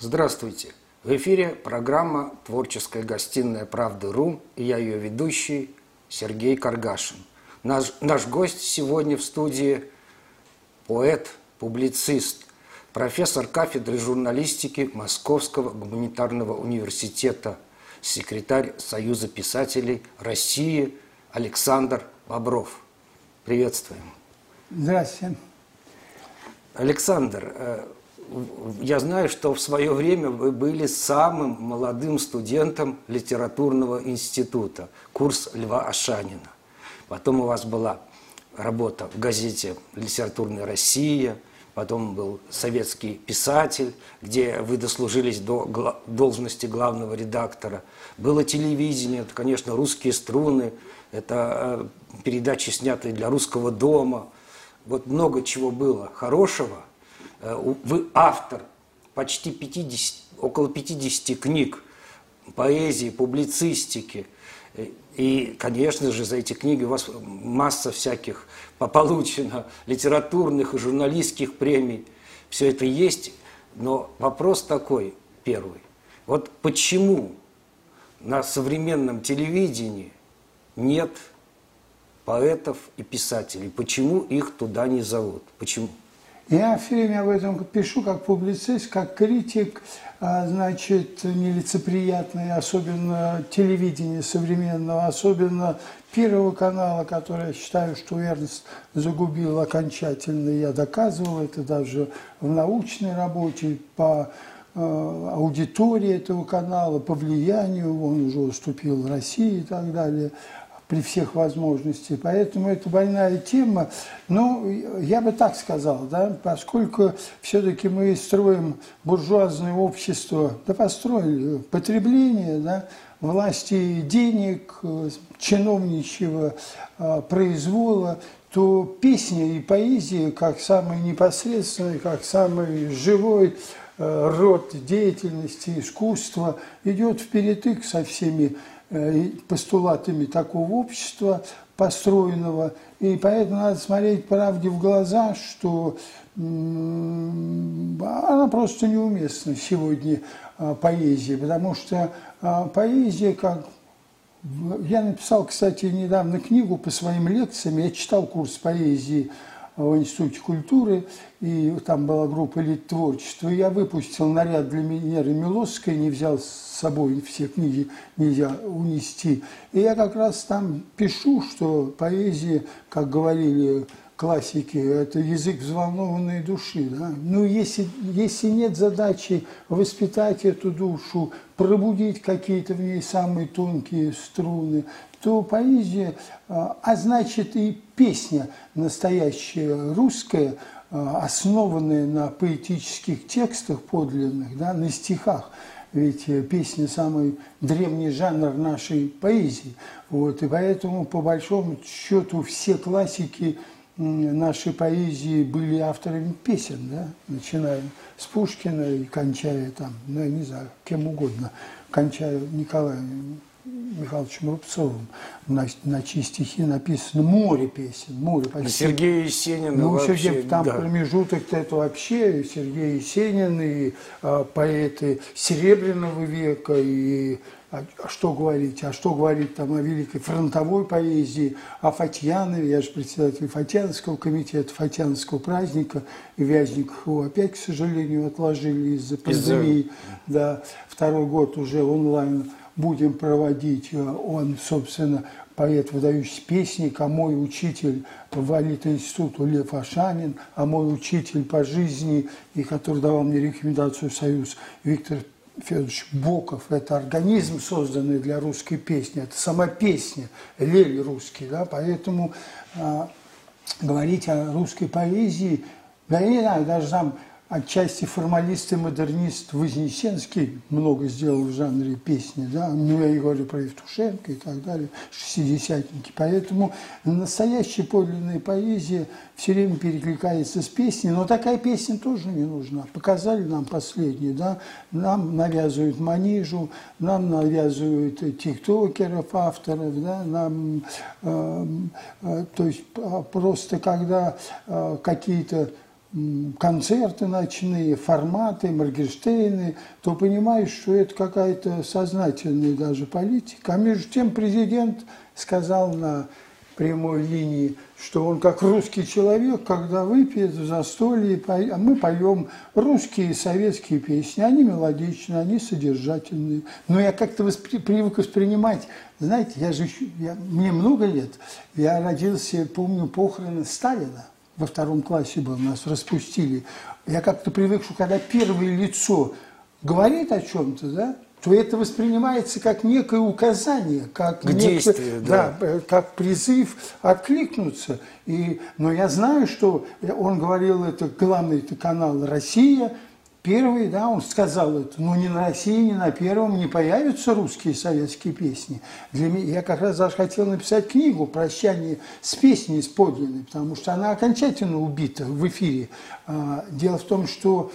Здравствуйте! В эфире программа «Творческая гостиная Правды.ру» и я ее ведущий Сергей Каргашин. Наш, наш гость сегодня в студии – поэт, публицист, профессор кафедры журналистики Московского гуманитарного университета, секретарь Союза писателей России Александр Бобров. Приветствуем. Здравствуйте. Александр, э, я знаю, что в свое время вы были самым молодым студентом литературного института, курс Льва Ашанина. Потом у вас была работа в газете «Литературная Россия», потом был советский писатель, где вы дослужились до должности главного редактора. Было телевидение, это, конечно, «Русские струны», это э, передачи, снятые для «Русского дома». Вот много чего было хорошего – вы автор почти 50, около 50 книг поэзии, публицистики. Э, и, конечно же, за эти книги у вас масса всяких получено литературных и журналистских премий. Все это есть, но вопрос такой, первый. Вот почему на современном телевидении нет поэтов и писателей? Почему их туда не зовут? Почему? Я все время об этом пишу как публицист, как критик, а, значит, нелицеприятный, особенно телевидение современного, особенно Первого канала, который я считаю, что Эрнст загубил окончательно. Я доказывал это даже в научной работе по а, аудитории этого канала, по влиянию, он уже уступил России и так далее при всех возможностях. Поэтому это больная тема. Ну, я бы так сказал, да, поскольку все-таки мы строим буржуазное общество, да построили потребление, да, власти денег, чиновничьего а, произвола, то песня и поэзия, как самый непосредственный, как самый живой э, род деятельности, искусства, идет вперед со всеми постулатами такого общества построенного. И поэтому надо смотреть правде в глаза, что она просто неуместна сегодня, а, поэзия, потому что а, поэзия, как я написал, кстати, недавно книгу по своим лекциям, я читал курс поэзии в Институте культуры, и там была группа «Элит творчества». Я выпустил наряд для Венеры Милосской, не взял с собой все книги, нельзя унести. И я как раз там пишу, что поэзия, как говорили классики, это язык взволнованной души. Да? Ну, если, если нет задачи воспитать эту душу, пробудить какие-то в ней самые тонкие струны, то поэзия, а, а значит и песня настоящая русская, а, основанная на поэтических текстах подлинных, да, на стихах, ведь песня самый древний жанр нашей поэзии. Вот, и поэтому, по большому счету, все классики нашей поэзии были авторами песен, да, начиная с Пушкина и кончая там, ну, я не знаю, кем угодно, кончая Николаем Михайловичем Рубцовым. На, на чьи стихи написано море песен, море почти. Сергей Есенин ну, вообще, Сергей, там да. промежуток-то это вообще Сергей Есенин и а, поэты Серебряного века и а, а что говорить, а что говорить там о великой фронтовой поэзии, о Фатьянове, я же председатель Фатьяновского комитета, Фатьяновского праздника, и Вязников его опять, к сожалению, отложили из-за пандемии, да, второй год уже онлайн будем проводить. Э, он, собственно, поэт, выдающийся песник, а мой учитель в институту Лев Ашанин, а мой учитель по жизни, и который давал мне рекомендацию в Союз, Виктор Федорович Боков. Это организм, созданный для русской песни. Это сама песня, лель русский. Да? Поэтому а, говорить о русской поэзии, да я не знаю, даже там отчасти формалист и модернист Вознесенский много сделал в жанре песни, да, ну я и говорю про Евтушенко и так далее, шестидесятники. Поэтому настоящая подлинная поэзия все время перекликается с песней, но такая песня тоже не нужна. Показали нам последние, да, нам навязывают манижу, нам навязывают тиктокеров, авторов, да, нам, э, э, то есть а, просто когда э, какие-то концерты ночные, форматы, Моргенштейны, то понимаешь, что это какая-то сознательная даже политика. А между тем президент сказал на прямой линии, что он как русский человек, когда выпьет в застолье, а мы поем русские советские песни, они мелодичные, они содержательные. Но я как-то воспри, привык воспринимать, знаете, я же, я, мне много лет, я родился, помню, похороны Сталина, во втором классе был, нас распустили. Я как-то привык, что когда первое лицо говорит о чем-то, да, то это воспринимается как некое указание, как, К некое, действию, да. да, э, как призыв откликнуться. И, но я знаю, что он говорил, это главный это канал «Россия», Первый, да, он сказал это, но ни на России, ни на Первом не появятся русские советские песни. Для меня, я как раз даже хотел написать книгу «Прощание с песней с подлинной», потому что она окончательно убита в эфире. А, дело в том, что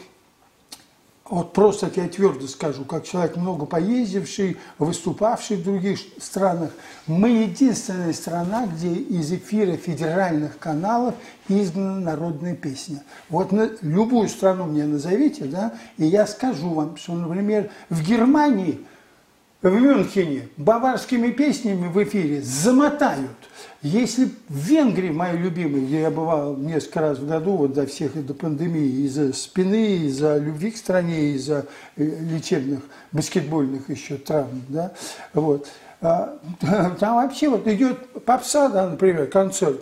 вот просто я твердо скажу, как человек много поездивший, выступавший в других странах, мы единственная страна, где из эфира федеральных каналов изгнана народная песня. Вот на любую страну мне назовите, да, и я скажу вам, что, например, в Германии, в Мюнхене баварскими песнями в эфире замотают – если в Венгрии, моей любимой, где я бывал несколько раз в году, вот до всех до пандемии, из-за спины, из-за любви к стране, из-за э, лечебных баскетбольных еще травм, да, вот, а, там вообще вот идет попса, да, например, концерт,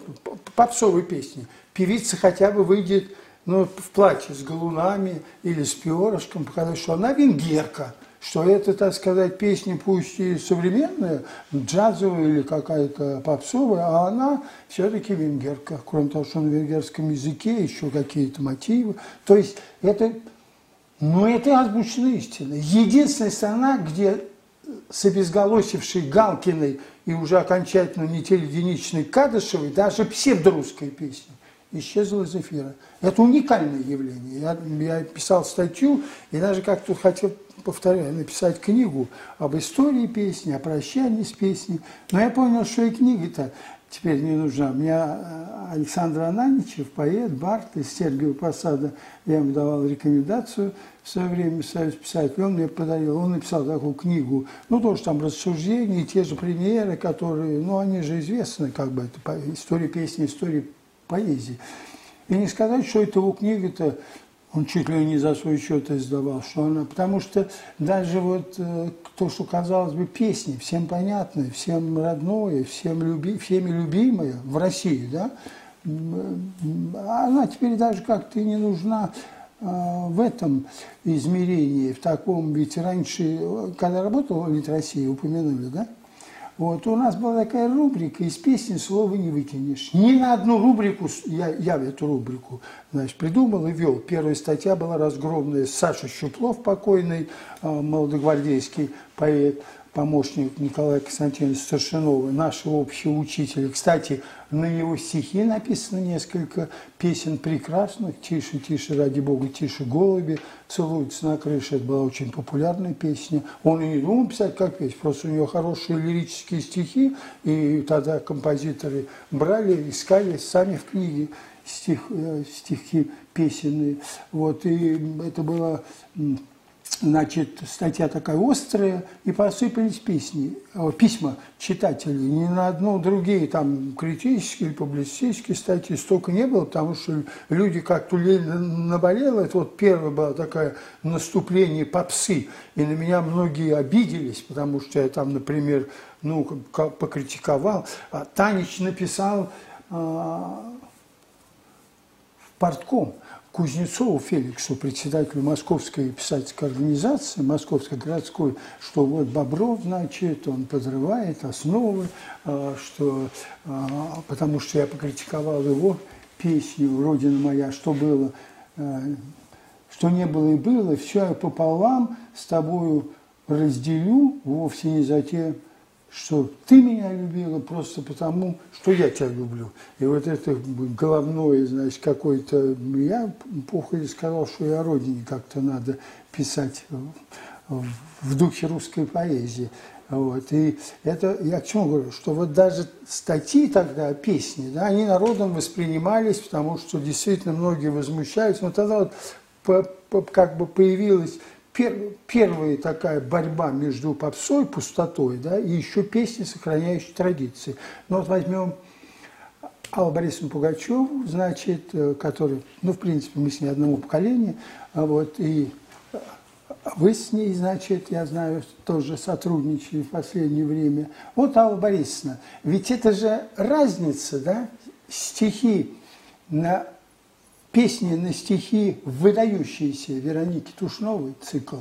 попсовой песни, певица хотя бы выйдет ну, в платье с галунами или с перышком, потому что она венгерка – что это, так сказать, песня пусть и современная, джазовая или какая-то попсовая, а она все-таки венгерка. Кроме того, что на венгерском языке еще какие-то мотивы. То есть это, ну, это азбучная истина. Единственная страна, где с обезголосившей Галкиной и уже окончательно не телединичной Кадышевой даже псевдорусская песня исчезла из эфира. Это уникальное явление. Я, я писал статью и даже как-то хотел повторяю, написать книгу об истории песни, о прощании с песней. Но я понял, что и книга-то теперь не нужна. У меня э, Александр Ананичев, поэт, бард из Сергиева Посада, я ему давал рекомендацию в свое время Союз писателей, он мне подарил, он написал такую книгу, ну, тоже там рассуждения, те же примеры, которые, ну, они же известны, как бы, это история песни, история поэзии. И не сказать, что это его книга-то он чуть ли не за свой счет издавал, что она, потому что даже вот э, то, что казалось бы песни, всем понятное, всем родное, всем люби, всеми любимое в России, да, она теперь даже как-то не нужна э, в этом измерении, в таком, ведь раньше, когда работала в России, упомянули, да, вот, у нас была такая рубрика, из песни слова не выкинешь. Ни на одну рубрику, я, я эту рубрику значит, придумал и вел. Первая статья была разгромная. Саша Щуплов, покойный а, молодогвардейский поэт, помощник Николая Константиновича Старшинова, нашего общего учителя. Кстати, на его стихи написано несколько песен прекрасных. «Тише, тише, ради Бога, тише, голуби целуются на крыше». Это была очень популярная песня. Он и не думал писать как песня, просто у него хорошие лирические стихи, и тогда композиторы брали, искали сами в книге стих, э, стихи песенные. Вот, и это было значит, статья такая острая, и посыпались песни, письма читателей. Ни на одну другие там критические или публицистические статьи столько не было, потому что люди как тулель наболело. Это вот первое было такое наступление попсы. И на меня многие обиделись, потому что я там, например, ну, покритиковал. А Танич написал а, в портком – Кузнецову Феликсу, председателю Московской писательской организации, Московской городской, что вот Бобров, значит, он подрывает основы, а, что, а, потому что я покритиковал его песню «Родина моя, что было, а, что не было и было, все я пополам с тобою разделю, вовсе не за те что ты меня любила просто потому, что я тебя люблю. И вот это головное, значит, какой-то... Я похуй сказал, что о родине как-то надо писать в духе русской поэзии. Вот. И это, я к чему говорю, что вот даже статьи тогда, песни, да, они народом воспринимались, потому что действительно многие возмущались. Но тогда вот по, по, как бы появилась пер, первая такая борьба между попсой, пустотой, да, и еще песни, сохраняющие традиции. Ну вот возьмем Аллу Борисовну Пугачеву, значит, э, который, ну, в принципе, мы с ней одного поколения, а вот, и вы с ней, значит, я знаю, тоже сотрудничали в последнее время. Вот Алла Борисовна, ведь это же разница, да, стихи на песни на стихи выдающиеся Вероники Тушновой цикл,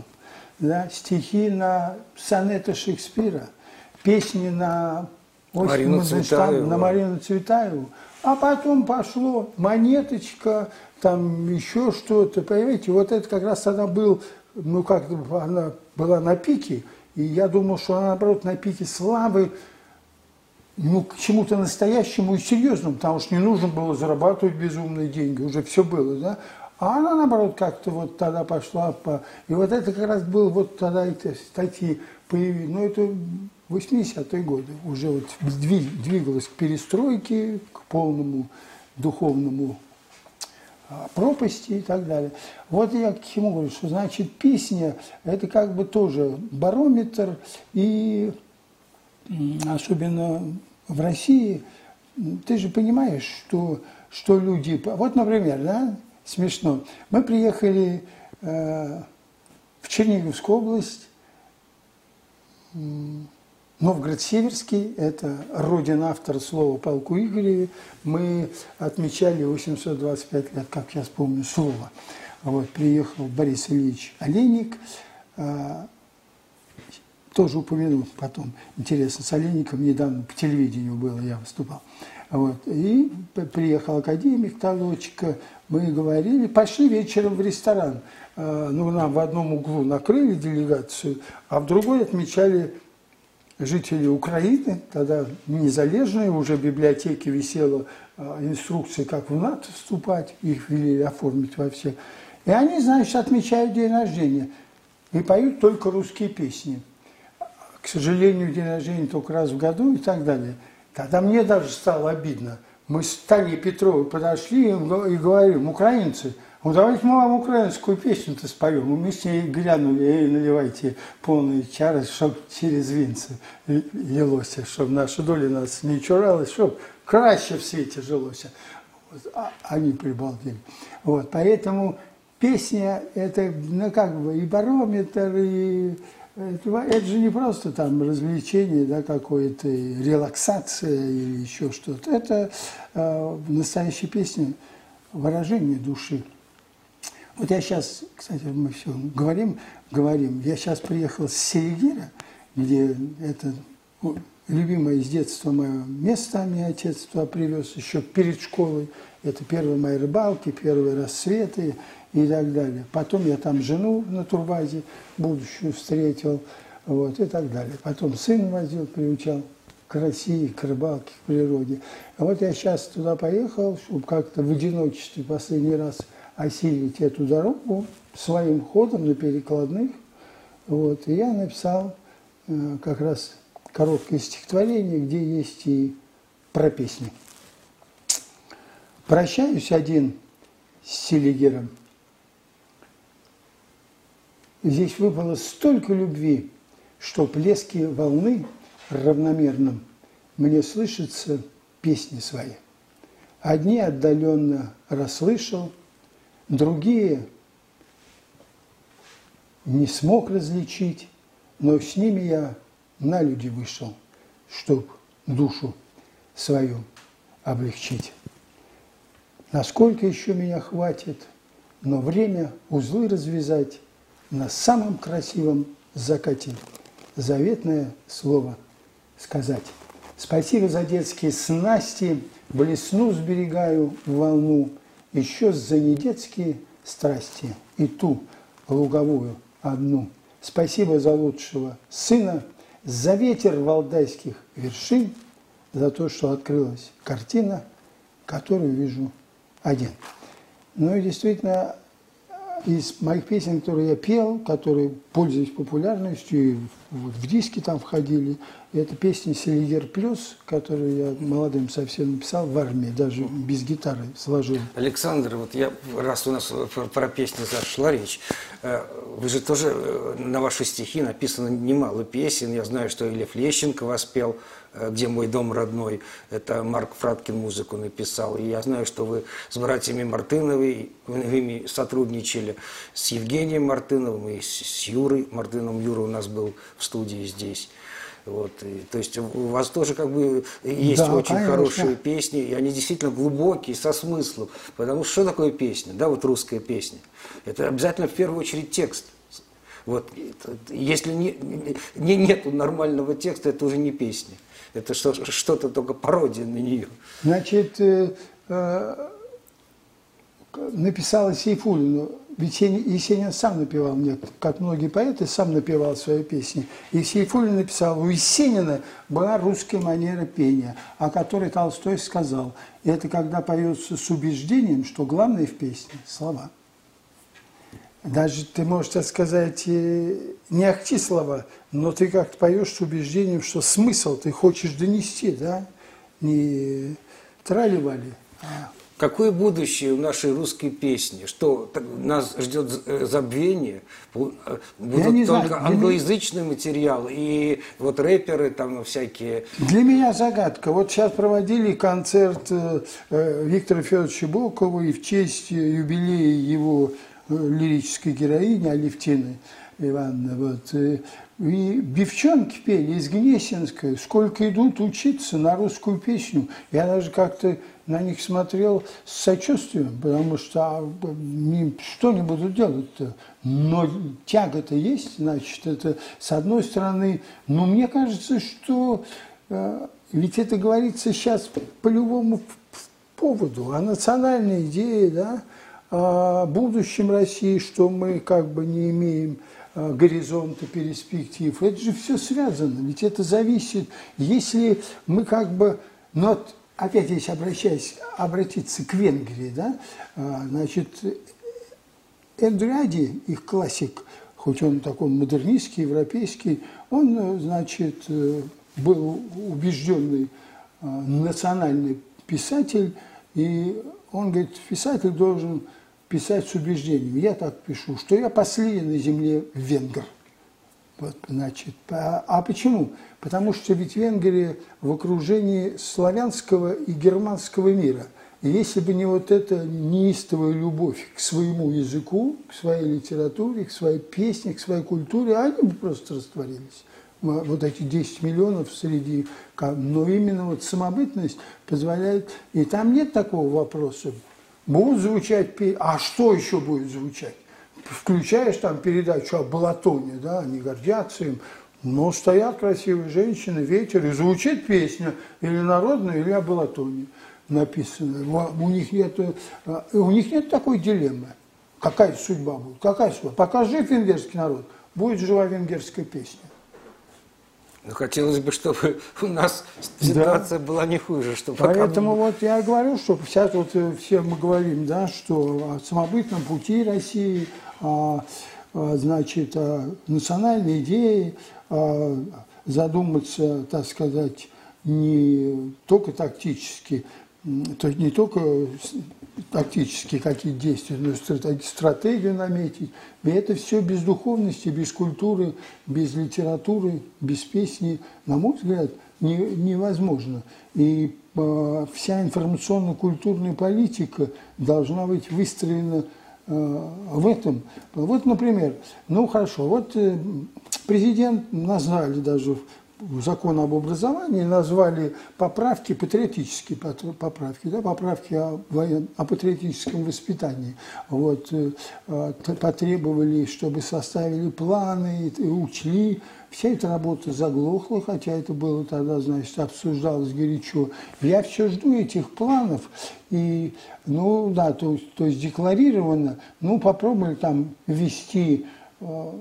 да, стихи на сонеты Шекспира, песни на Марину Цветаеву. на Марину Цветаеву, а потом пошло монеточка, там еще что-то, понимаете, вот это как раз тогда был ну как она была на пике, и я думал, что она, наоборот, на пике славы, ну, к чему-то настоящему и серьезному, потому что не нужно было зарабатывать безумные деньги, уже все было, да. А она, наоборот, как-то вот тогда пошла по... И вот это как раз был вот тогда эти статьи появились. Ну, это 80-е годы. Уже вот двигалась к перестройке, к полному духовному а, пропасти и так далее. Вот я к чему говорю, что значит песня – это как бы тоже барометр, и особенно в России, ты же понимаешь, что, что люди… Вот, например, да, смешно, мы приехали э, в Черниговскую область, Новгород-Северский – это родина автора слова полку Игореве. Мы отмечали 825 лет, как я помню, слова. Вот, приехал Борис Ильич Олейник, а, тоже упомянул потом. Интересно, с Олейником недавно по телевидению было, я выступал. Вот, и приехал академик Толочка, мы говорили, пошли вечером в ресторан. А, ну, нам в одном углу накрыли делегацию, а в другой отмечали жители Украины, тогда незалежные, уже в библиотеке висела а, инструкция, как в НАТО вступать, их велели оформить во всех. И они, значит, отмечают день рождения и поют только русские песни. К сожалению, день рождения только раз в году и так далее. Тогда мне даже стало обидно. Мы с Таней Петровой подошли и говорим, украинцы – ну, давайте мы вам украинскую песню-то споем. И мы с ней глянули, эй, наливайте полные чары, чтоб через винцы лилось, чтобы наша доля нас не чуралась, чтобы краще в свете жилось. Вот, а они прибалдели. Вот, поэтому песня – это, ну, как бы, и барометр, и это, же не просто там развлечение, да, какое-то, релаксация или еще что-то. Это э, настоящая песня, выражение души. Вот я сейчас, кстати, мы все говорим, говорим. Я сейчас приехал с Серегира, где это любимое с детства мое место, меня отец туда привез еще перед школой. Это первые мои рыбалки, первые рассветы и так далее. Потом я там жену на турбазе будущую встретил, вот, и так далее. Потом сын возил, приучал к России, к рыбалке, к природе. А вот я сейчас туда поехал, чтобы как-то в одиночестве последний раз – осилить эту дорогу своим ходом на перекладных. Вот, и я написал э, как раз короткое стихотворение, где есть и про песни. Прощаюсь один с Селигером. Здесь выпало столько любви, что плески волны равномерным мне слышатся песни свои. Одни отдаленно расслышал, Другие не смог различить, но с ними я на люди вышел, чтоб душу свою облегчить. Насколько еще меня хватит, но время узлы развязать на самом красивом закате заветное слово сказать. Спасибо за детские снасти, блесну сберегаю волну, еще за недетские страсти и ту луговую одну. Спасибо за лучшего сына, за ветер валдайских вершин, за то, что открылась картина, которую вижу один. Ну и действительно, из моих песен, которые я пел, которые пользовались популярностью, и вот в диски там входили, это песня «Селигер плюс», которую я молодым совсем написал в армии, даже без гитары сложил. Александр, вот я, раз у нас про песни зашла речь, э, вы же тоже, э, на ваши стихи написано немало песен. Я знаю, что и Лев Лещенко воспел Э, где мой дом родной, это Марк Фраткин музыку написал. И я знаю, что вы с братьями Мартыновыми сотрудничали, с Евгением Мартыновым и с Юрой Мартыновым. Юра у нас был в студии здесь. Вот, и, то есть у вас тоже как бы есть да, очень конечно. хорошие песни, и они действительно глубокие, со смыслом. Потому что что такое песня? Да, вот русская песня. Это обязательно в первую очередь текст. Вот, если не, не, нету нормального текста, это уже не песня. Это что-то только пародия на нее. Значит, э, э, написала Сейфулину, ведь Есенин сам напевал, нет, как многие поэты, сам напевал свои песни. И Сейфулин написал, у Есенина была русская манера пения, о которой Толстой сказал. И это когда поется с убеждением, что главное в песне – слова. Даже ты можешь так сказать, э, не ахти слова, но ты как-то поешь с убеждением, что смысл ты хочешь донести, да? Не трали-вали. А... Какое будущее у нашей русской песни? Что нас ждет э, забвение? Будут только знаю. англоязычный меня... материал и вот рэперы там всякие. Для меня загадка. Вот сейчас проводили концерт э, Виктора Федоровича Бокова и в честь юбилея его лирической героини Алевтины Ивановны. Вот. И девчонки пели из Гнесинской, сколько идут учиться на русскую песню. Я даже как-то на них смотрел с сочувствием, потому что а, что они будут делать-то? Но тяга-то есть, значит, это с одной стороны, но мне кажется, что э, ведь это говорится сейчас по любому поводу, о национальной идее, да, о будущем России, что мы как бы не имеем а, горизонта перспектив. Это же все связано, ведь это зависит, если мы как бы, ну опять если обращаясь, обратиться к Венгрии, да, а, значит, Эндриади, их классик, хоть он такой модернистский, европейский, он, значит, э, был убежденный национальный писатель, и он говорит, писатель должен писать с убеждением. Я так пишу, что я последний на земле венгр. Вот, значит, а, а почему? Потому что ведь Венгрия в окружении славянского и германского мира. И если бы не вот эта неистовая любовь к своему языку, к своей литературе, к своей песне, к своей культуре, они бы просто растворились. Вот эти 10 миллионов среди... Но именно вот самобытность позволяет... И там нет такого вопроса, Будут звучать. А что еще будет звучать? Включаешь там передачу о Балатоне, да, они гордятся им. Но стоят красивые женщины, ветер, и звучит песня или народная, или о Балатоне написано. У них нет, э, у них нет такой дилеммы. Какая судьба будет? Какая судьба? Пока жив венгерский народ, будет жива венгерская песня. Но хотелось бы, чтобы у нас ситуация да. была не хуже. Чтобы Поэтому вот я говорю, что сейчас вот э, все мы говорим, да, что о самобытном пути России, о, о, значит, о национальной идее, о, задуматься, так сказать, не только тактически, то есть не только тактические какие действия, но стратегию наметить. И это все без духовности, без культуры, без литературы, без песни, на мой взгляд, не, невозможно. И э, вся информационно-культурная политика должна быть выстроена э, в этом. Вот, например, ну хорошо, вот э, президент назвали даже закон об образовании назвали поправки, патриотические поправки, да, поправки о, воен, о патриотическом воспитании. Вот, э, потребовали, чтобы составили планы, и учли. Вся эта работа заглохла, хотя это было тогда, значит, обсуждалось горячо. Я все жду этих планов, и, ну, да, то, то есть декларировано, ну, попробовали там ввести э,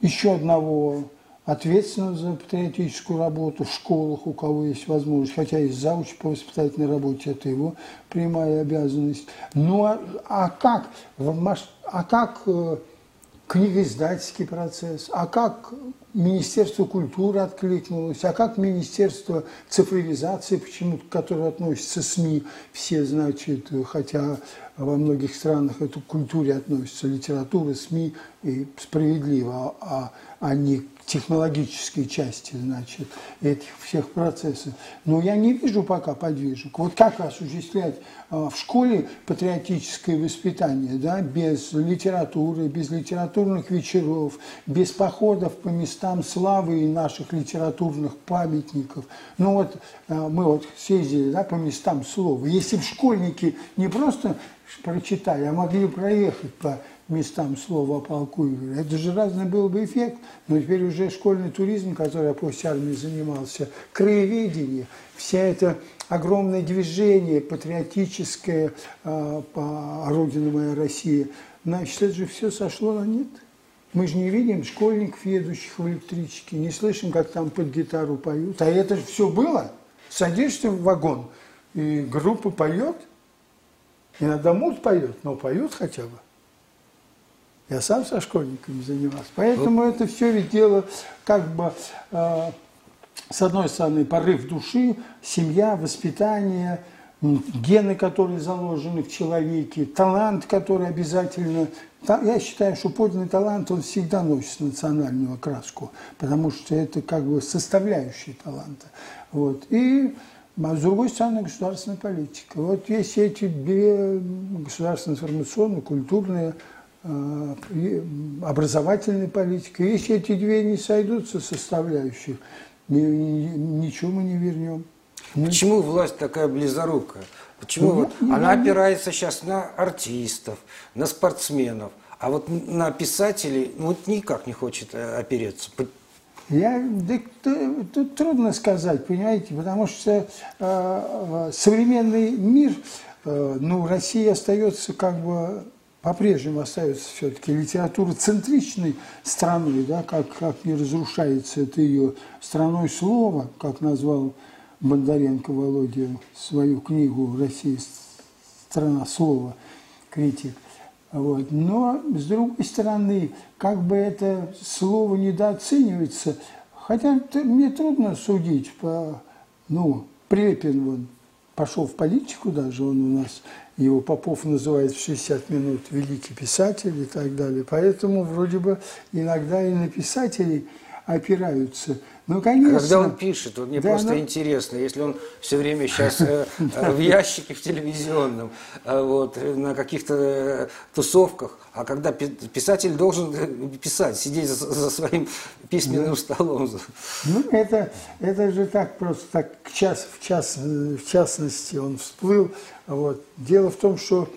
еще одного ответственного за патриотическую работу в школах, у кого есть возможность, хотя есть зауч по воспитательной работе, это его прямая обязанность. Ну а, а как? А как э, книгоиздательский процесс, а как Министерство культуры откликнулось, а как Министерство цифровизации, почему-то, которое относится к СМИ, все, значит, хотя во многих странах это к культуре относится, литература, СМИ, и справедливо, а, а не технологической части, значит, этих всех процессов. Но я не вижу пока подвижек. Вот как осуществлять а, в школе патриотическое воспитание, да, без литературы, без литературных вечеров, без походов по местам славы и наших литературных памятников. Ну вот а, мы вот съездили да, по местам слова. Если бы школьники не просто прочитали, а могли проехать по местам слова о полку. Это же разный был бы эффект, но теперь уже школьный туризм, который я после армии занимался, краеведение, вся это огромное движение патриотическое э, по родине моя Россия, значит, это же все сошло на нет. Мы же не видим школьников, едущих в электричке, не слышим, как там под гитару поют. А это же все было. Садишься в вагон, и группа поет, иногда муж поет, но поют хотя бы. Я сам со школьниками занимался. Поэтому вот. это все ведь дело как бы, э, с одной стороны, порыв души, семья, воспитание, гены, которые заложены в человеке, талант, который обязательно... Я считаю, что подлинный талант, он всегда носит национальную окраску, потому что это как бы составляющая таланта. Вот. И а с другой стороны, государственная политика. Вот есть эти две государственные информационные, культурные образовательной политики. Если эти две не сойдутся составляющих, ничего мы не вернем. Почему власть такая близорукая? Почему ну, вот она опирается сейчас на артистов, на спортсменов, а вот на писателей ну, вот никак не хочет э, опереться? Я, да, тут трудно сказать, понимаете, потому что э, э, современный мир, э, ну, Россия остается как бы по-прежнему остается все-таки литературоцентричной страной, да, как, как не разрушается это ее страной слова, как назвал Бондаренко Володя свою книгу «Россия – страна слова», критик. Вот. Но, с другой стороны, как бы это слово недооценивается, хотя мне трудно судить по, ну, Препин, вон, пошел в политику даже, он у нас его Попов называет в 60 минут великий писатель и так далее. Поэтому вроде бы иногда и на писателей опираются. Ну, конечно. Когда он пишет, вот мне да, просто но... интересно, если он все время сейчас э, э, в ящике в телевизионном, э, вот, на каких-то тусовках, а когда писатель должен писать, сидеть за, своим письменным столом. Ну, это, это же так просто, так в, час, в, час, в частности он всплыл. Вот. Дело в том, что,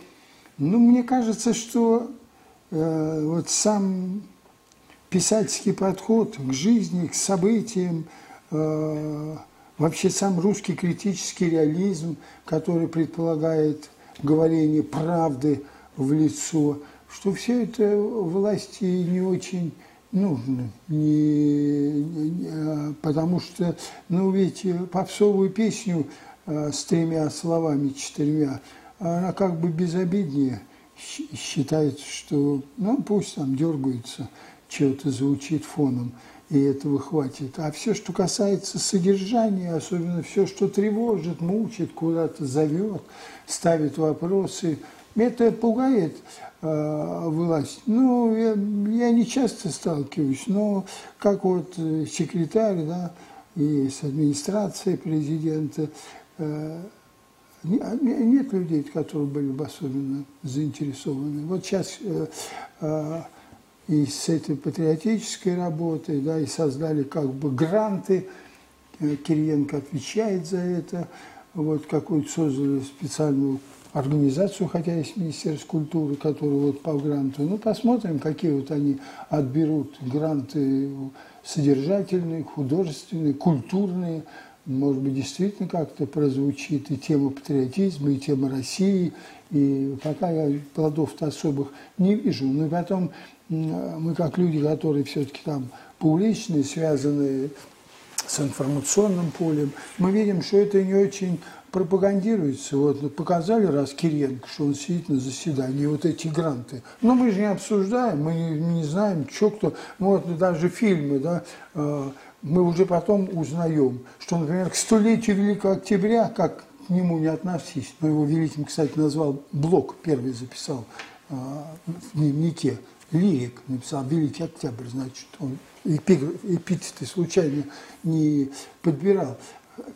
ну, мне кажется, что э, вот сам писательский подход к жизни, к событиям, э, вообще сам русский критический реализм, который предполагает говорение правды в лицо, что все это власти не очень нужно, не, не, а, потому что, ну ведь попсовую песню э, с тремя словами, четырьмя, она как бы безобиднее считается, что ну пусть там дергаются чего-то звучит фоном, и этого хватит. А все, что касается содержания, особенно все, что тревожит, мучит, куда-то зовет, ставит вопросы, это пугает э, власть. Ну, я, я не часто сталкиваюсь, но как вот э, секретарь, да, и с администрацией президента, э, нет людей, которые были бы особенно заинтересованы. Вот сейчас э, э, и с этой патриотической работой, да, и создали как бы гранты. Э, Кириенко отвечает за это. Вот какую-то создали специальную организацию, хотя есть Министерство культуры, которая вот по гранту. Ну, посмотрим, какие вот они отберут гранты содержательные, художественные, культурные. Может быть, действительно как-то прозвучит и тема патриотизма, и тема России. И пока я плодов-то особых не вижу. Но потом мы как люди, которые все-таки там публичные, связанные с информационным полем, мы видим, что это не очень пропагандируется. Вот показали раз Кириенко, что он сидит на заседании, вот эти гранты. Но мы же не обсуждаем, мы не, не знаем, что кто. Ну, вот даже фильмы, да, э, мы уже потом узнаем, что, например, к столетию Великого Октября, как к нему не относись, но его великим, кстати, назвал Блок, первый записал э, в дневнике, лирик написал «Великий Октябрь», значит, он эпитеты случайно не подбирал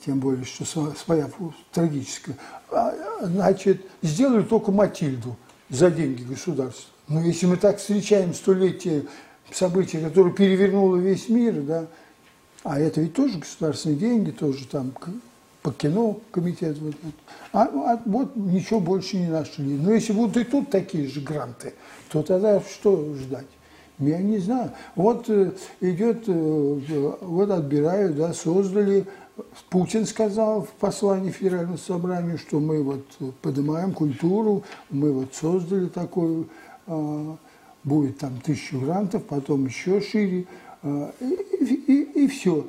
тем более, что своя трагическая, а, значит, сделали только Матильду за деньги государства. Но если мы так встречаем столетие событий, которое перевернуло весь мир, да, а это ведь тоже государственные деньги, тоже там по кино комитет. Вот, а, а вот ничего больше не нашли. Но если будут и тут такие же гранты, то тогда что ждать? Я не знаю. Вот э, идет, э, вот отбирают, да, создали Путин сказал в послании Федеральному собранию, что мы вот поднимаем культуру, мы вот создали такую, а, будет там тысячу грантов, потом еще шире, а, и, и, и все.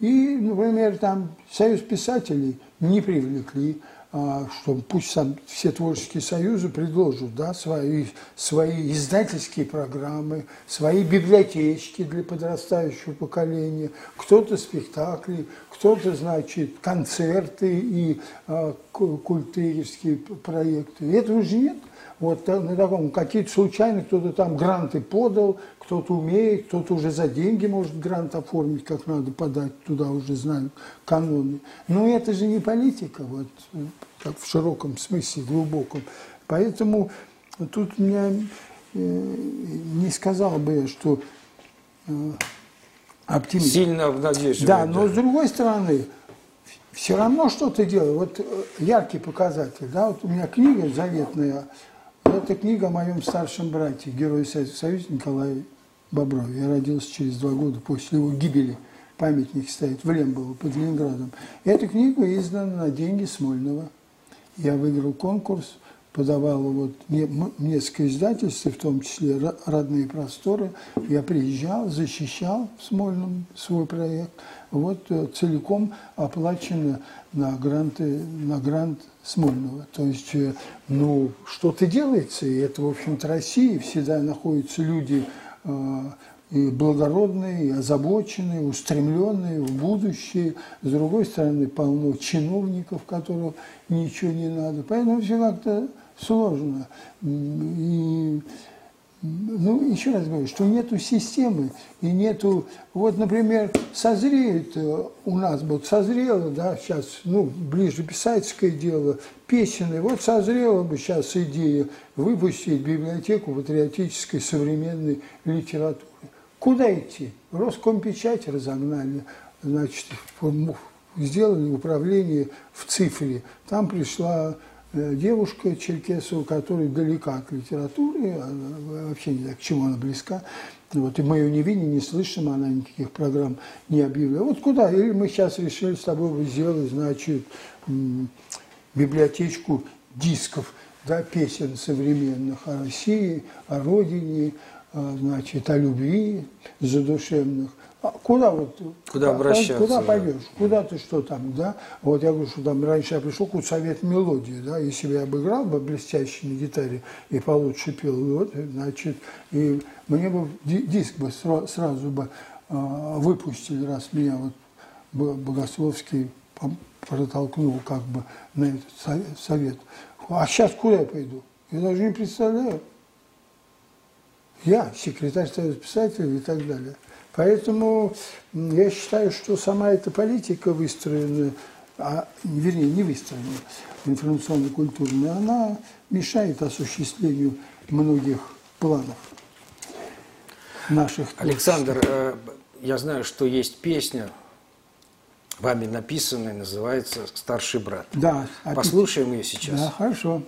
И, например, там Союз писателей не привлекли, что пусть сам все творческие союзы предложат да, свои, свои издательские программы, свои библиотечки для подрастающего поколения, кто-то спектакли, кто-то, значит, концерты и а, культурские проекты. Этого же нет. Вот на таком, какие-то случайно кто-то там гранты подал, кто-то умеет, кто-то уже за деньги может грант оформить, как надо подать, туда уже знают каноны. Но это же не политика, вот, как в широком смысле, глубоком. Поэтому тут меня э, не сказал бы я, что э, оптимист. Сильно обнадеживает. Да, но с другой стороны, все равно что-то делаю. Вот э, яркий показатель, да, вот у меня книга заветная, это книга о моем старшем брате, герой Советского Союза Николае Боброве. Я родился через два года после его гибели. Памятник стоит в Лембово под Ленинградом. Эта книга издана на деньги Смольного. Я выиграл конкурс – подавала вот несколько издательств, в том числе «Родные просторы». Я приезжал, защищал в Смольном свой проект. Вот э, целиком оплачено на, гранты, на грант Смольного. То есть, э, ну, что-то делается, и это, в общем-то, Россия. Всегда находятся люди э, и благородные, и озабоченные, устремленные в будущее. С другой стороны, полно чиновников, которым ничего не надо. Поэтому все как-то сложно. И, ну, еще раз говорю, что нету системы и нету, вот, например, созреет э, у нас, вот созрело, да, сейчас, ну, ближе писательское дело, песенное, вот созрела бы сейчас идея выпустить библиотеку патриотической современной литературы. Куда идти? Роскомпечать разогнали, значит, сделали управление в цифре. Там пришла Э, девушка Черкесова, которая далека от литературы, вообще не знаю, к чему она близка. Вот, и мы ее не видим, не слышим, она никаких программ не объявляет. Вот куда? Или мы сейчас решили с тобой сделать, значит, библиотечку дисков, да, песен современных о России, о родине, значит, о любви задушевных. А куда вот? Куда обращаться? Куда пойдешь? Куда ты что там, да? Вот я говорю, что там раньше я пришел к совет мелодии, да, если бы я обыграл бы блестяще на гитаре и получше пел, вот, значит, и мне бы диск бы сразу бы а, выпустили, раз меня вот Богословский протолкнул как бы на этот совет. А сейчас куда я пойду? Я даже не представляю. Я, секретарь Союза писателей и так далее. Поэтому я считаю, что сама эта политика выстроена, а, вернее, не выстроена, информационно культурная, она мешает осуществлению многих планов наших. Александр, э, я знаю, что есть песня, вами написанная, называется «Старший брат». Да. Послушаем ее сейчас. Да, хорошо.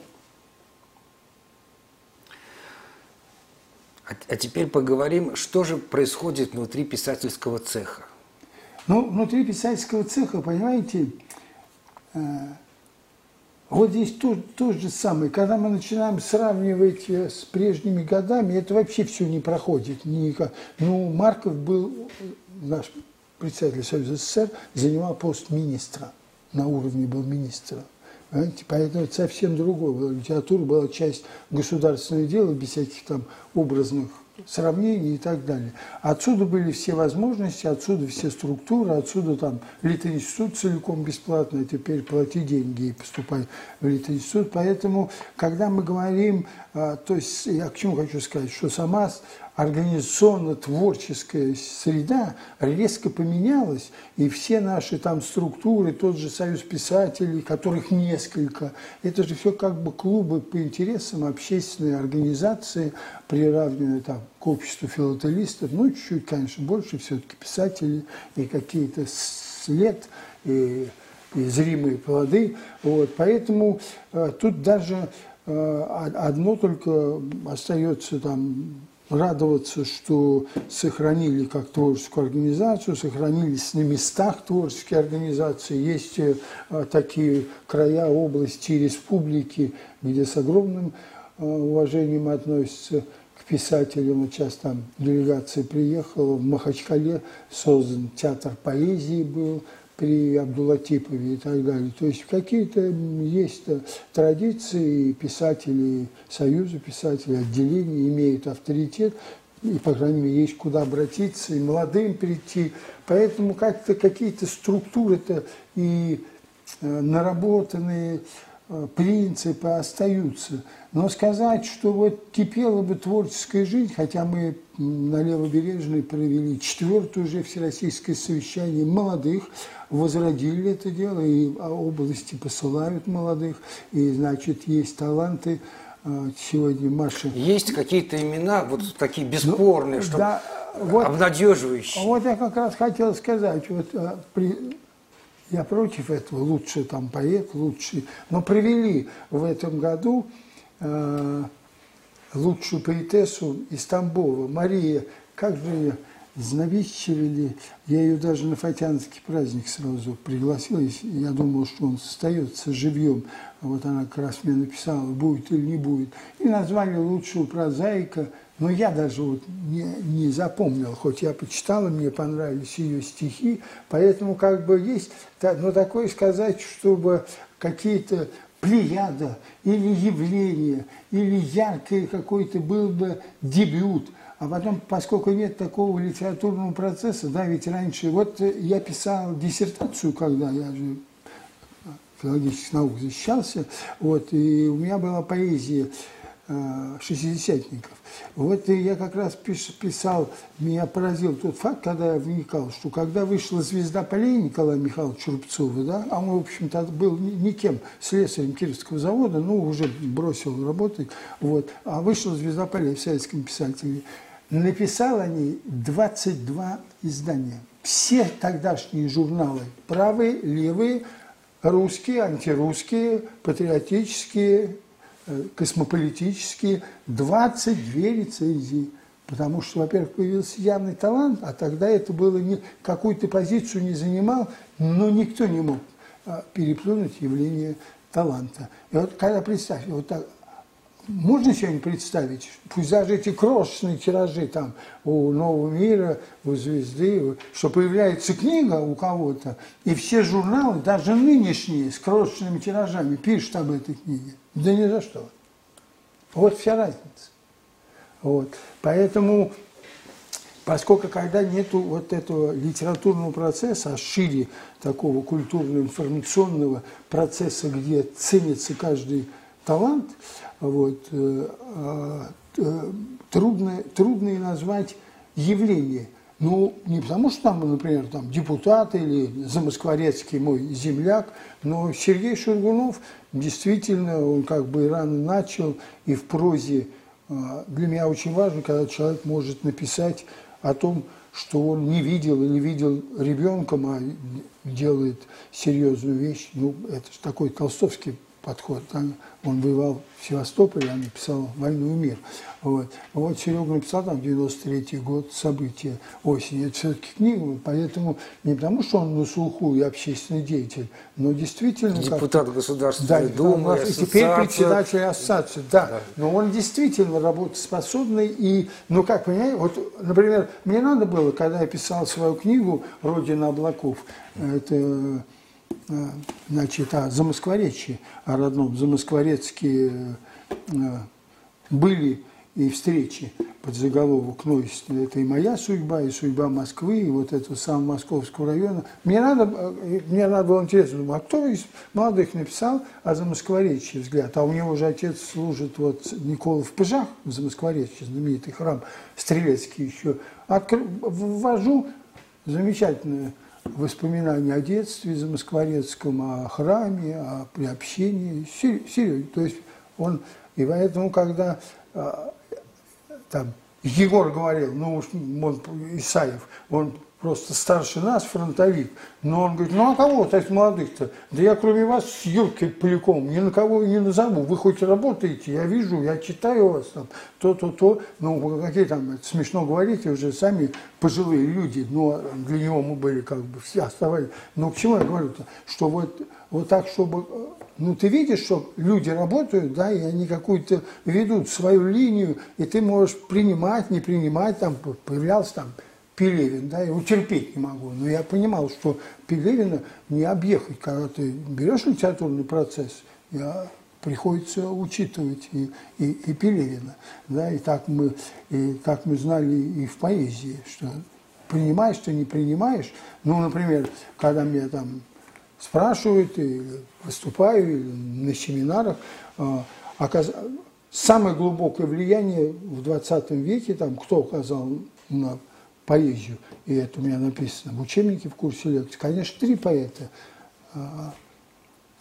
А, а теперь поговорим, что же происходит внутри писательского цеха. Ну, внутри писательского цеха, понимаете, э, Вот здесь то, то же самое. Когда мы начинаем сравнивать э, с прежними годами, это вообще все не проходит. Никак. Ну, Марков был, наш председатель Союза СССР, занимал пост министра, на уровне был министра. Понимаете? Поэтому это совсем другое. Литература была часть государственного дела, без всяких там образных сравнений и так далее. Отсюда были все возможности, отсюда все структуры, отсюда там Литинститут целиком бесплатно, теперь плати деньги и поступай в Литинститут. Поэтому, когда мы говорим, а, то есть я к чему хочу сказать, что сама организационно-творческая среда резко поменялась, и все наши там структуры, тот же союз писателей, которых несколько, это же все как бы клубы по интересам, общественные организации, приравненные там к обществу филателистов, ну, чуть-чуть, конечно, больше все-таки писателей и какие-то след, и, и зримые плоды. Вот. Поэтому э, тут даже э, одно только остается там радоваться, что сохранили как творческую организацию, сохранились на местах творческие организации. Есть э, такие края, области, республики, где с огромным э, уважением относятся к писателям. Вот сейчас там делегация приехала, в Махачкале создан театр поэзии был, при Абдулатипове и так далее. То есть какие-то есть традиции, писатели Союза писателей, отделения имеют авторитет, и, по крайней мере, есть куда обратиться, и молодым прийти. Поэтому как-то какие-то структуры-то и э, наработанные принципы остаются. Но сказать, что вот кипела бы творческая жизнь, хотя мы на Левобережной провели четвертое уже всероссийское совещание молодых, возродили это дело, и области посылают молодых, и, значит, есть таланты. А, сегодня Маша... Есть какие-то имена, вот такие бесспорные, ну, что да, вот, обнадеживающие. Вот я как раз хотел сказать, вот а, при, я против этого, лучший там поэт, лучший, но привели в этом году э, лучшую поэтессу из Тамбова, Мария, как же ее, Знавищевели, я ее даже на Фатянский праздник сразу пригласил, я думал, что он остается живьем. Вот она как раз мне написала, будет или не будет. И назвали лучшего прозаика, но я даже вот не, не запомнил, хоть я почитала, мне понравились ее стихи, поэтому как бы есть, но такое сказать, чтобы какие-то плеяда или явление, или яркий какой-то был бы дебют – а потом, поскольку нет такого литературного процесса, да, ведь раньше, вот я писал диссертацию, когда я же филологических наук защищался, вот, и у меня была поэзия э, шестидесятников. Вот я как раз писал, меня поразил тот факт, когда я вникал, что когда вышла «Звезда полей» Николая Михайловича Рубцова, да, а он, в общем-то, был никем, слесарем Кировского завода, ну, уже бросил работать, вот, а вышла «Звезда полей» в советском писателе – написал о ней 22 издания. Все тогдашние журналы, правые, левые, русские, антирусские, патриотические, космополитические, 22 рецензии. Потому что, во-первых, появился явный талант, а тогда это было не какую-то позицию не занимал, но никто не мог а, переплюнуть явление таланта. И вот когда представьте, вот так, можно себе представить, пусть даже эти крошечные тиражи там у Нового мира, у Звезды, что появляется книга у кого-то, и все журналы, даже нынешние, с крошечными тиражами, пишут об этой книге. Да ни за что. Вот вся разница. Вот. Поэтому, поскольку когда нету вот этого литературного процесса, а шире такого культурно-информационного процесса, где ценится каждый талант, вот, э, а, трудно, трудно и назвать явление. Ну, не потому что там, например, там депутат или замоскворецкий мой земляк, но Сергей Шургунов действительно, он как бы рано начал, и в прозе а, для меня очень важно, когда человек может написать о том, что он не видел или видел ребенком, а делает серьезную вещь. Ну, это же такой толстовский подход. Он воевал в Севастополе, а написал «Войну и мир». Вот, вот Серега написал там 93 год, события осени. Это все-таки книга, поэтому не потому, что он на слуху и общественный деятель, но действительно... Депутат Государственной да, Думы, И теперь председатель ассоциации, да. да. Но он действительно работоспособный и, ну как, понимаете, вот, например, мне надо было, когда я писал свою книгу «Родина облаков», это значит, о Замоскворечье, о родном Замоскворецкие э, были и встречи под заголовок «Нойс». Это и моя судьба, и судьба Москвы, и вот этого самого Московского района. Мне надо, э, мне надо было интересно, а кто из молодых написал о Замоскворечье взгляд? А у него же отец служит, вот Никола в Пыжах, в Замоскворечье, знаменитый храм, Стрелецкий еще. Откр... Ввожу замечательную воспоминания о детстве замоскворецком, о храме, о приобщении. Серьезно. То есть он, и поэтому, когда а, там Егор говорил, ну уж он, Исаев, он просто старше нас, фронтовик. Но он говорит, ну а кого есть молодых-то? Да я кроме вас с Юркой Поляком ни на кого не назову. Вы хоть работаете, я вижу, я читаю вас там, то-то-то. Ну, какие там, это смешно говорите, уже сами пожилые люди, но для него мы были как бы все оставались. Но к чему я говорю-то? Что вот, вот так, чтобы ну, ты видишь, что люди работают, да, и они какую-то ведут свою линию, и ты можешь принимать, не принимать, там, появлялся там Пелевин, да, его терпеть не могу. Но я понимал, что Пелевина не объехать, когда ты берешь литературный процесс, я, приходится учитывать и, и, и Пелевина. Да, и, так мы, и так мы знали и в поэзии, что принимаешь, что не принимаешь. Ну, например, когда меня там спрашивают, или выступаю, или на семинарах, а, оказ... самое глубокое влияние в 20 веке, там, кто оказал на поэзию, и это у меня написано в учебнике в курсе лекций, конечно, три поэта. А,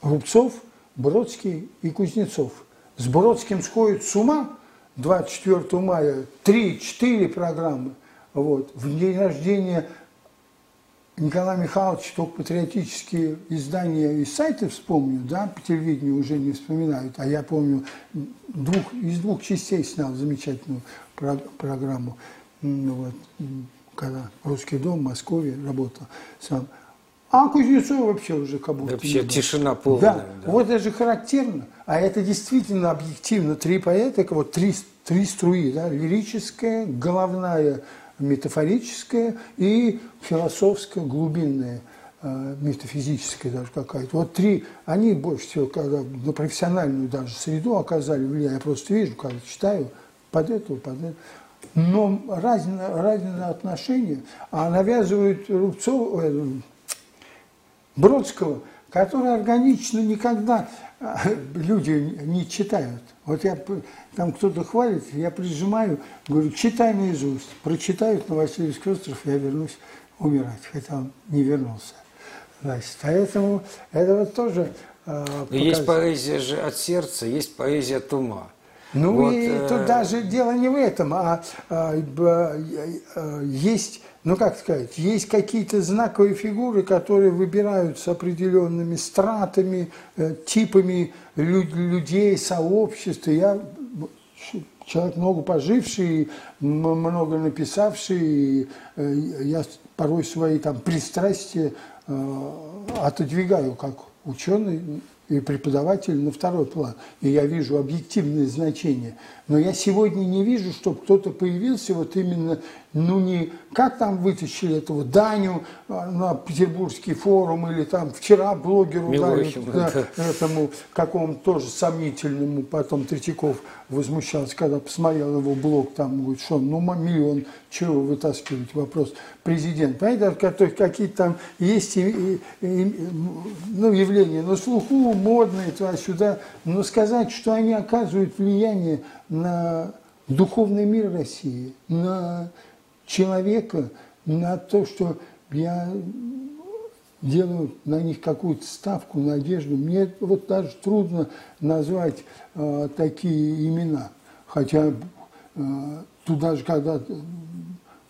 Рубцов, Бродский и Кузнецов. С Бродским сходит с ума 24 мая 3-4 программы. Вот. В день рождения Николая Михайловича только патриотические издания и сайты вспомню, да, по телевидению уже не вспоминают, а я помню, двух, из двух частей снял замечательную программу. Ну вот, когда Русский дом в Москве работал сам. А Кузнецов вообще уже как будто Вообще тишина полная. Да. да, вот это же характерно. А это действительно объективно. Три поэта, вот три, три струи, да, лирическая, головная, метафорическая и философская, глубинная э, метафизическая даже какая-то. Вот три, они больше всего, когда на профессиональную даже среду оказали влияние. Я просто вижу, когда читаю, под это, под это но разные, разные отношения, а навязывают Рубцова, э, Бродского, который органично никогда э, люди не читают. Вот я, там кто-то хвалит, я прижимаю, говорю, читай наизусть. Прочитают на Васильевский остров, я вернусь умирать, хотя он не вернулся. Значит, поэтому это вот тоже... Э, есть поэзия же от сердца, есть поэзия от ума. Ну вот, и э... тут даже дело не в этом, а, а, а есть, ну как сказать, есть какие-то знаковые фигуры, которые выбираются определенными стратами, э, типами люд, людей, сообществ. Я человек много поживший, много написавший, э, я порой свои там пристрастия э, отодвигаю как ученый и преподаватель на второй план. И я вижу объективное значение. Но я сегодня не вижу, чтобы кто-то появился вот именно, ну не как там вытащили этого Даню а, на Петербургский форум или там вчера блогеру Милохин, да, этому какому-то тоже сомнительному, потом Третьяков возмущался, когда посмотрел его блог, там говорит, что ну миллион, чего вытаскивать, вопрос президент. Понимаете, какие-то там есть и, и, и, ну, явления на слуху, модные туда-сюда, но сказать, что они оказывают влияние на духовный мир России, на человека, на то, что я делаю на них какую-то ставку, надежду. Мне вот даже трудно назвать э, такие имена. Хотя э, тут даже когда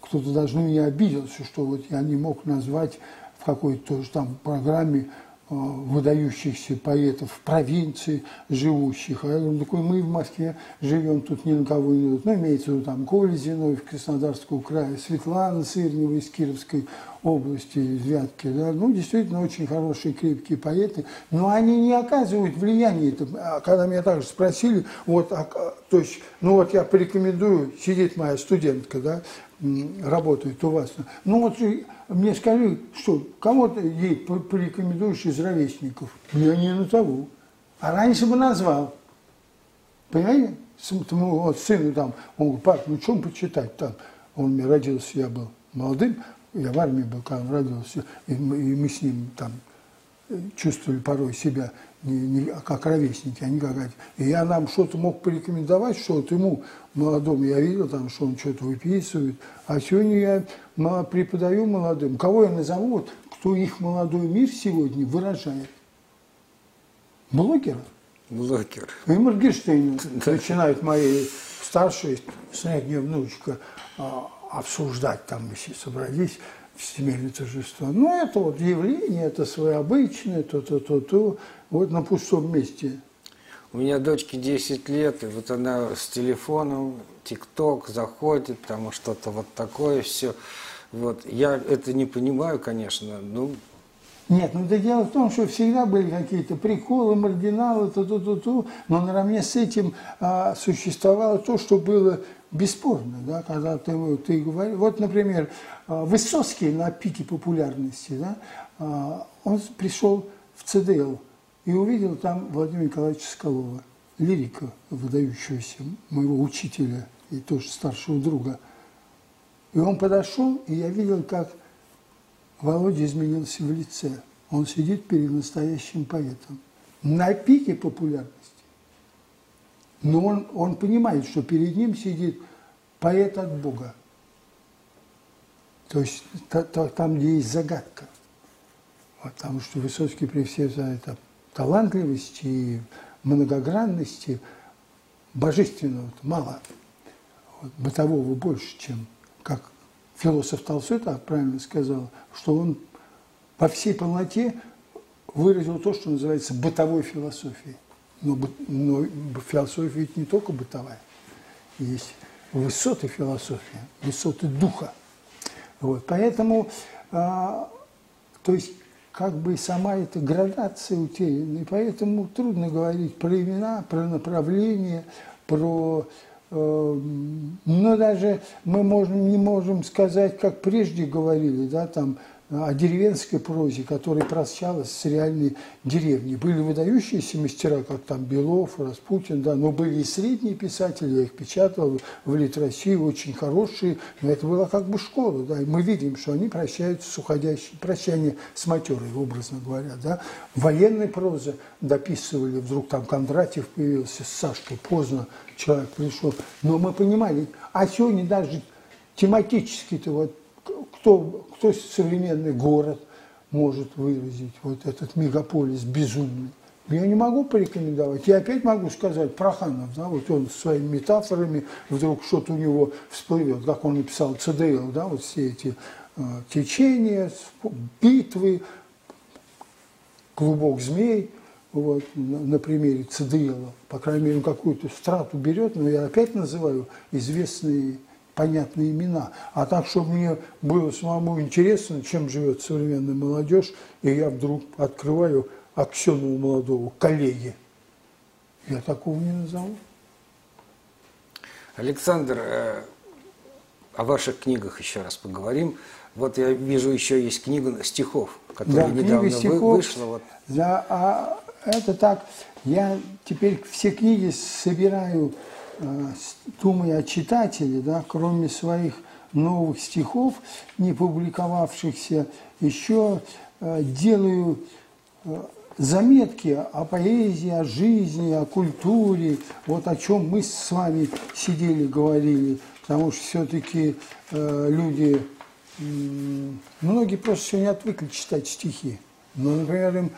кто-то даже на меня обиделся, что вот я не мог назвать в какой-то тоже там программе выдающихся поэтов в провинции живущих. А я говорю, такой, мы в Москве живем, тут ни на кого не идут. Ну, имеется в виду там Коля Зиновьев Краснодарского края, Светлана Сырнева из Кировской области, из Вятки. Да? Ну, действительно, очень хорошие, крепкие поэты. Но они не оказывают влияния. А когда меня также спросили, вот, а, то есть, ну вот я порекомендую, сидит моя студентка, да, работает у вас. Ну вот мне скажи, что кого ты ей порекомендуешь из ровесников? Я не на того. А раньше бы назвал. Понимаете? Вот сыну там, он говорит, пап, ну чем почитать там? Он мне родился, я был молодым, я в армии был, когда он родился, и мы, и мы с ним там э, чувствовали порой себя не, не как ровесники, не как И я нам что-то мог порекомендовать, что-то ему молодому, я видел там, что он что-то выписывает. А сегодня я преподаю молодым. Кого я назову, вот, кто их молодой мир сегодня выражает? Блогеров. Блогер. И Моргенштерн да. начинает мои старшие, средняя внучка, а, обсуждать там, если собрались, семейное торжество. Ну, это вот явление, это своеобычное, то-то-то-то вот на пустом месте. У меня дочке 10 лет, и вот она с телефоном, ТикТок заходит, там что-то вот такое все. Вот. Я это не понимаю, конечно, ну... Нет, ну да дело в том, что всегда были какие-то приколы, маргиналы, то-то-то-то, но наравне с этим а, существовало то, что было бесспорно, да, когда ты, ты говоришь, вот, например, а, Высоцкий на пике популярности, да, а, он пришел в ЦДЛ, и увидел там Владимира Николаевича Скалова, лирика выдающегося, моего учителя и тоже старшего друга. И он подошел, и я видел, как Володя изменился в лице. Он сидит перед настоящим поэтом. На пике популярности. Но он, он понимает, что перед ним сидит поэт от Бога. То есть та, та, там, где есть загадка. Потому что Высоцкий при всей это талантливости и многогранности божественного мало, вот, бытового больше, чем как философ Толстой так правильно сказал, что он по всей полноте выразил то, что называется бытовой философией. Но, но философия ведь не только бытовая. Есть высоты философии, высоты духа. Вот, поэтому, а, то есть как бы сама эта градация утеряна. И поэтому трудно говорить про имена, про направление, про... Э, но даже мы можем, не можем сказать, как прежде говорили, да, там о деревенской прозе, которая прощалась с реальной деревней. Были выдающиеся мастера, как там Белов, Распутин, да, но были и средние писатели, я их печатал в Лит очень хорошие, но это была как бы школа, да, и мы видим, что они прощаются с уходящей, прощание с матерой, образно говоря, да. Военной прозы дописывали, вдруг там Кондратьев появился с Сашкой, поздно человек пришел, но мы понимали, а сегодня даже тематически-то вот кто, кто современный город может выразить вот этот мегаполис безумный? Я не могу порекомендовать. Я опять могу сказать Проханов, да, вот он своими метафорами, вдруг что-то у него всплывет, как он написал ЦДЛ, да, вот все эти э, течения, битвы, клубок змей, вот, на, примере ЦДЛ, по крайней мере, какую-то страту берет, но я опять называю известные понятные имена. А так, чтобы мне было самому интересно, чем живет современная молодежь, и я вдруг открываю Аксенову молодого, коллеги. Я такого не назову. Александр, э, о ваших книгах еще раз поговорим. Вот я вижу, еще есть книга стихов, которая да, недавно стихов, вышла. Вот. Да, а это так, я теперь все книги собираю думая о читателе, да, кроме своих новых стихов, не публиковавшихся, еще э, делаю э, заметки о поэзии, о жизни, о культуре, вот о чем мы с вами сидели, говорили, потому что все-таки люди, многие просто сегодня отвыкли читать стихи. Но, например, им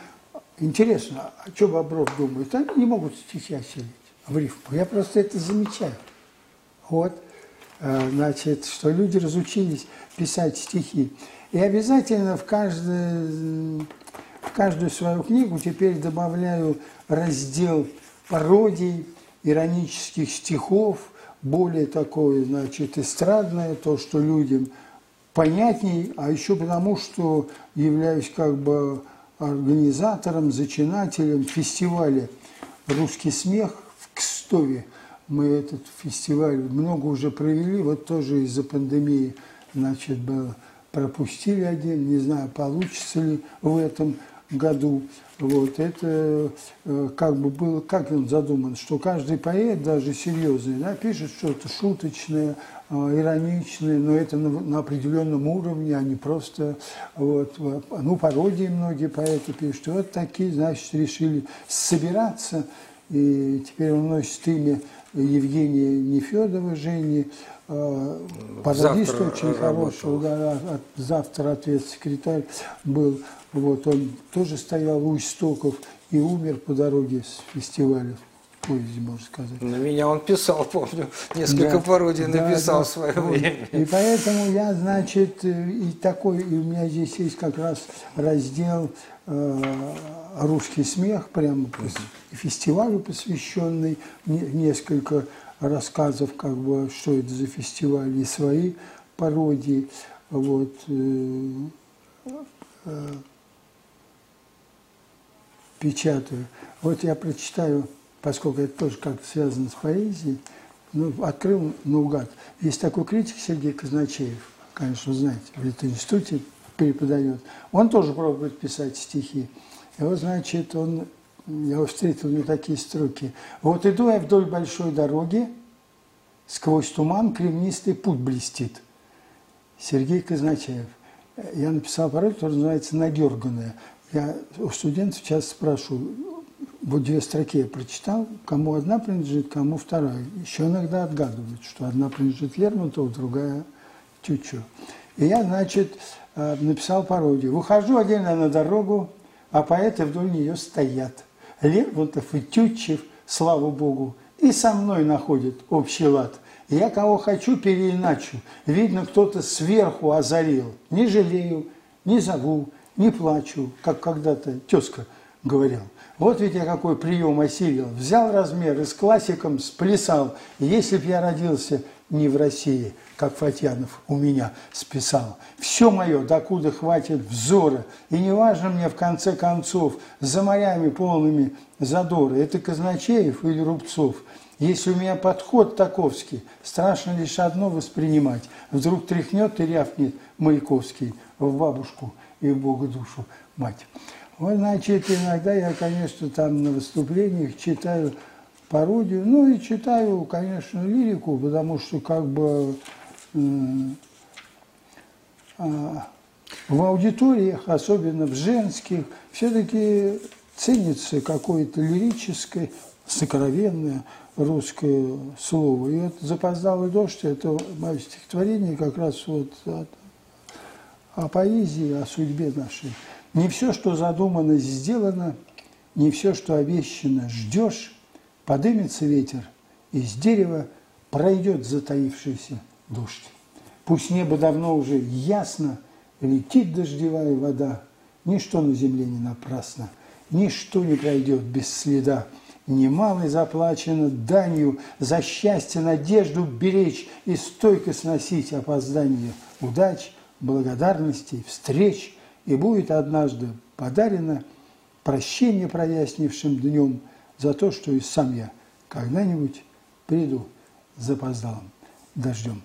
интересно, а что Бобров думает? Они не могут стихи осилить в рифму. Я просто это замечаю. Вот, э, значит, что люди разучились писать стихи. И обязательно в каждой, в каждую свою книгу теперь добавляю раздел пародий, иронических стихов, более такое, значит, эстрадное, то, что людям понятней, а еще потому, что являюсь как бы организатором, зачинателем фестиваля «Русский смех» в Кстове. Мы этот фестиваль много уже провели, вот тоже из-за пандемии, значит, было, пропустили один, не знаю, получится ли в этом году. Вот, это э, как бы было, как он задуман, что каждый поэт, даже серьезный, да, пишет что-то шуточное, э, ироничное, но это на, на определенном уровне, а не просто, вот, ну, пародии многие поэты пишут. вот такие, значит, решили собираться, и теперь он носит имя Евгения Нефедова, Жени, э, пародиста очень хорошего, да, завтра ответ секретарь был. Вот, он тоже стоял у истоков и умер по дороге с фестиваля поезде, можно сказать. На меня он писал, помню, несколько да, пародий да, написал да, в свое вот. время. И поэтому я, значит, и такой, и у меня здесь есть как раз раздел э, «Русский смех», прямо фестивалю посвященный, несколько рассказов, как бы, что это за фестиваль, и свои пародии. Вот, э, э, печатаю. Вот я прочитаю, поскольку это тоже как-то связано с поэзией, ну, открыл наугад. Есть такой критик Сергей Казначеев, конечно, знаете, в институте преподает. Он тоже пробует писать стихи. И вот, значит, он, я его встретил, у него такие строки. Вот иду я вдоль большой дороги, сквозь туман кремнистый путь блестит. Сергей Казначеев. Я написал пароль, который называется «Надерганная». Я у студентов часто спрашиваю, вот две строки я прочитал, кому одна принадлежит, кому вторая. Еще иногда отгадывают, что одна принадлежит Лермонтову, другая Тютчу. И я, значит, э, написал пародию. Выхожу отдельно на дорогу, а поэты вдоль нее стоят. Лермонтов и Тютчев, слава богу, и со мной находят общий лад. Я кого хочу переиначу. Видно, кто-то сверху озарил. Не жалею, не зову, не плачу, как когда-то тезка говорил. Вот ведь я какой прием осилил. Взял размер и с классиком сплясал. Если б я родился не в России, как Фатьянов у меня списал. Все мое, докуда хватит взора. И не важно мне в конце концов, за морями полными задора, это Казначеев или Рубцов. Если у меня подход таковский, страшно лишь одно воспринимать. Вдруг тряхнет и рявкнет Маяковский в бабушку – и в Бога душу мать. Вот, значит, иногда я, конечно, там на выступлениях читаю пародию, ну и читаю, конечно, лирику, потому что как бы э, в аудиториях, особенно в женских, все-таки ценится какое-то лирическое, сокровенное русское слово. И вот «Запоздалый дождь» – это мое стихотворение как раз вот от о поэзии, о судьбе нашей. Не все, что задумано, сделано, не все, что обещано, ждешь, подымется ветер, из дерева пройдет затаившийся дождь. Пусть небо давно уже ясно, летит дождевая вода, ничто на земле не напрасно, ничто не пройдет без следа. Немало заплачено данью за счастье, надежду беречь и стойко сносить опоздание удач – благодарностей, встреч, и будет однажды подарено прощение прояснившим днем за то, что и сам я когда-нибудь приду запоздалым дождем.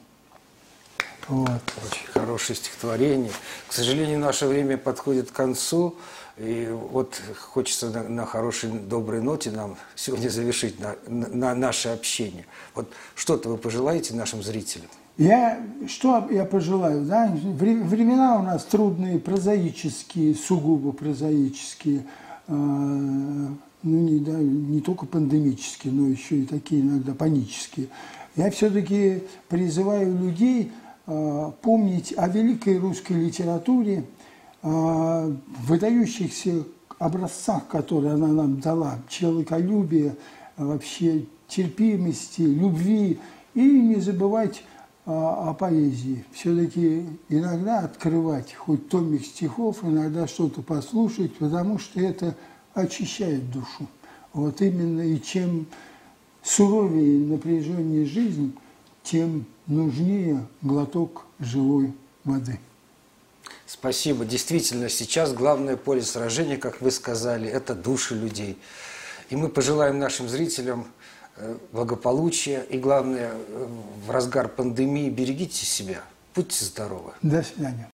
Вот. Очень хорошее стихотворение. К сожалению, наше время подходит к концу. И вот хочется на, на хорошей, доброй ноте нам сегодня завершить на, на, на наше общение. Вот что-то вы пожелаете нашим зрителям? Я, что я пожелаю, да, времена у нас трудные, прозаические, сугубо прозаические, э, ну, не, да, не только пандемические, но еще и такие иногда панические. Я все-таки призываю людей э, помнить о великой русской литературе, э, выдающихся образцах, которые она нам дала, человеколюбия, вообще терпимости, любви, и не забывать о, о поэзии. Все-таки иногда открывать хоть томик стихов, иногда что-то послушать, потому что это очищает душу. Вот именно и чем суровее напряженнее жизнь, тем нужнее глоток живой воды. Спасибо. Действительно, сейчас главное поле сражения, как вы сказали, это души людей. И мы пожелаем нашим зрителям благополучия и, главное, э, в разгар пандемии берегите себя, будьте здоровы. До свидания.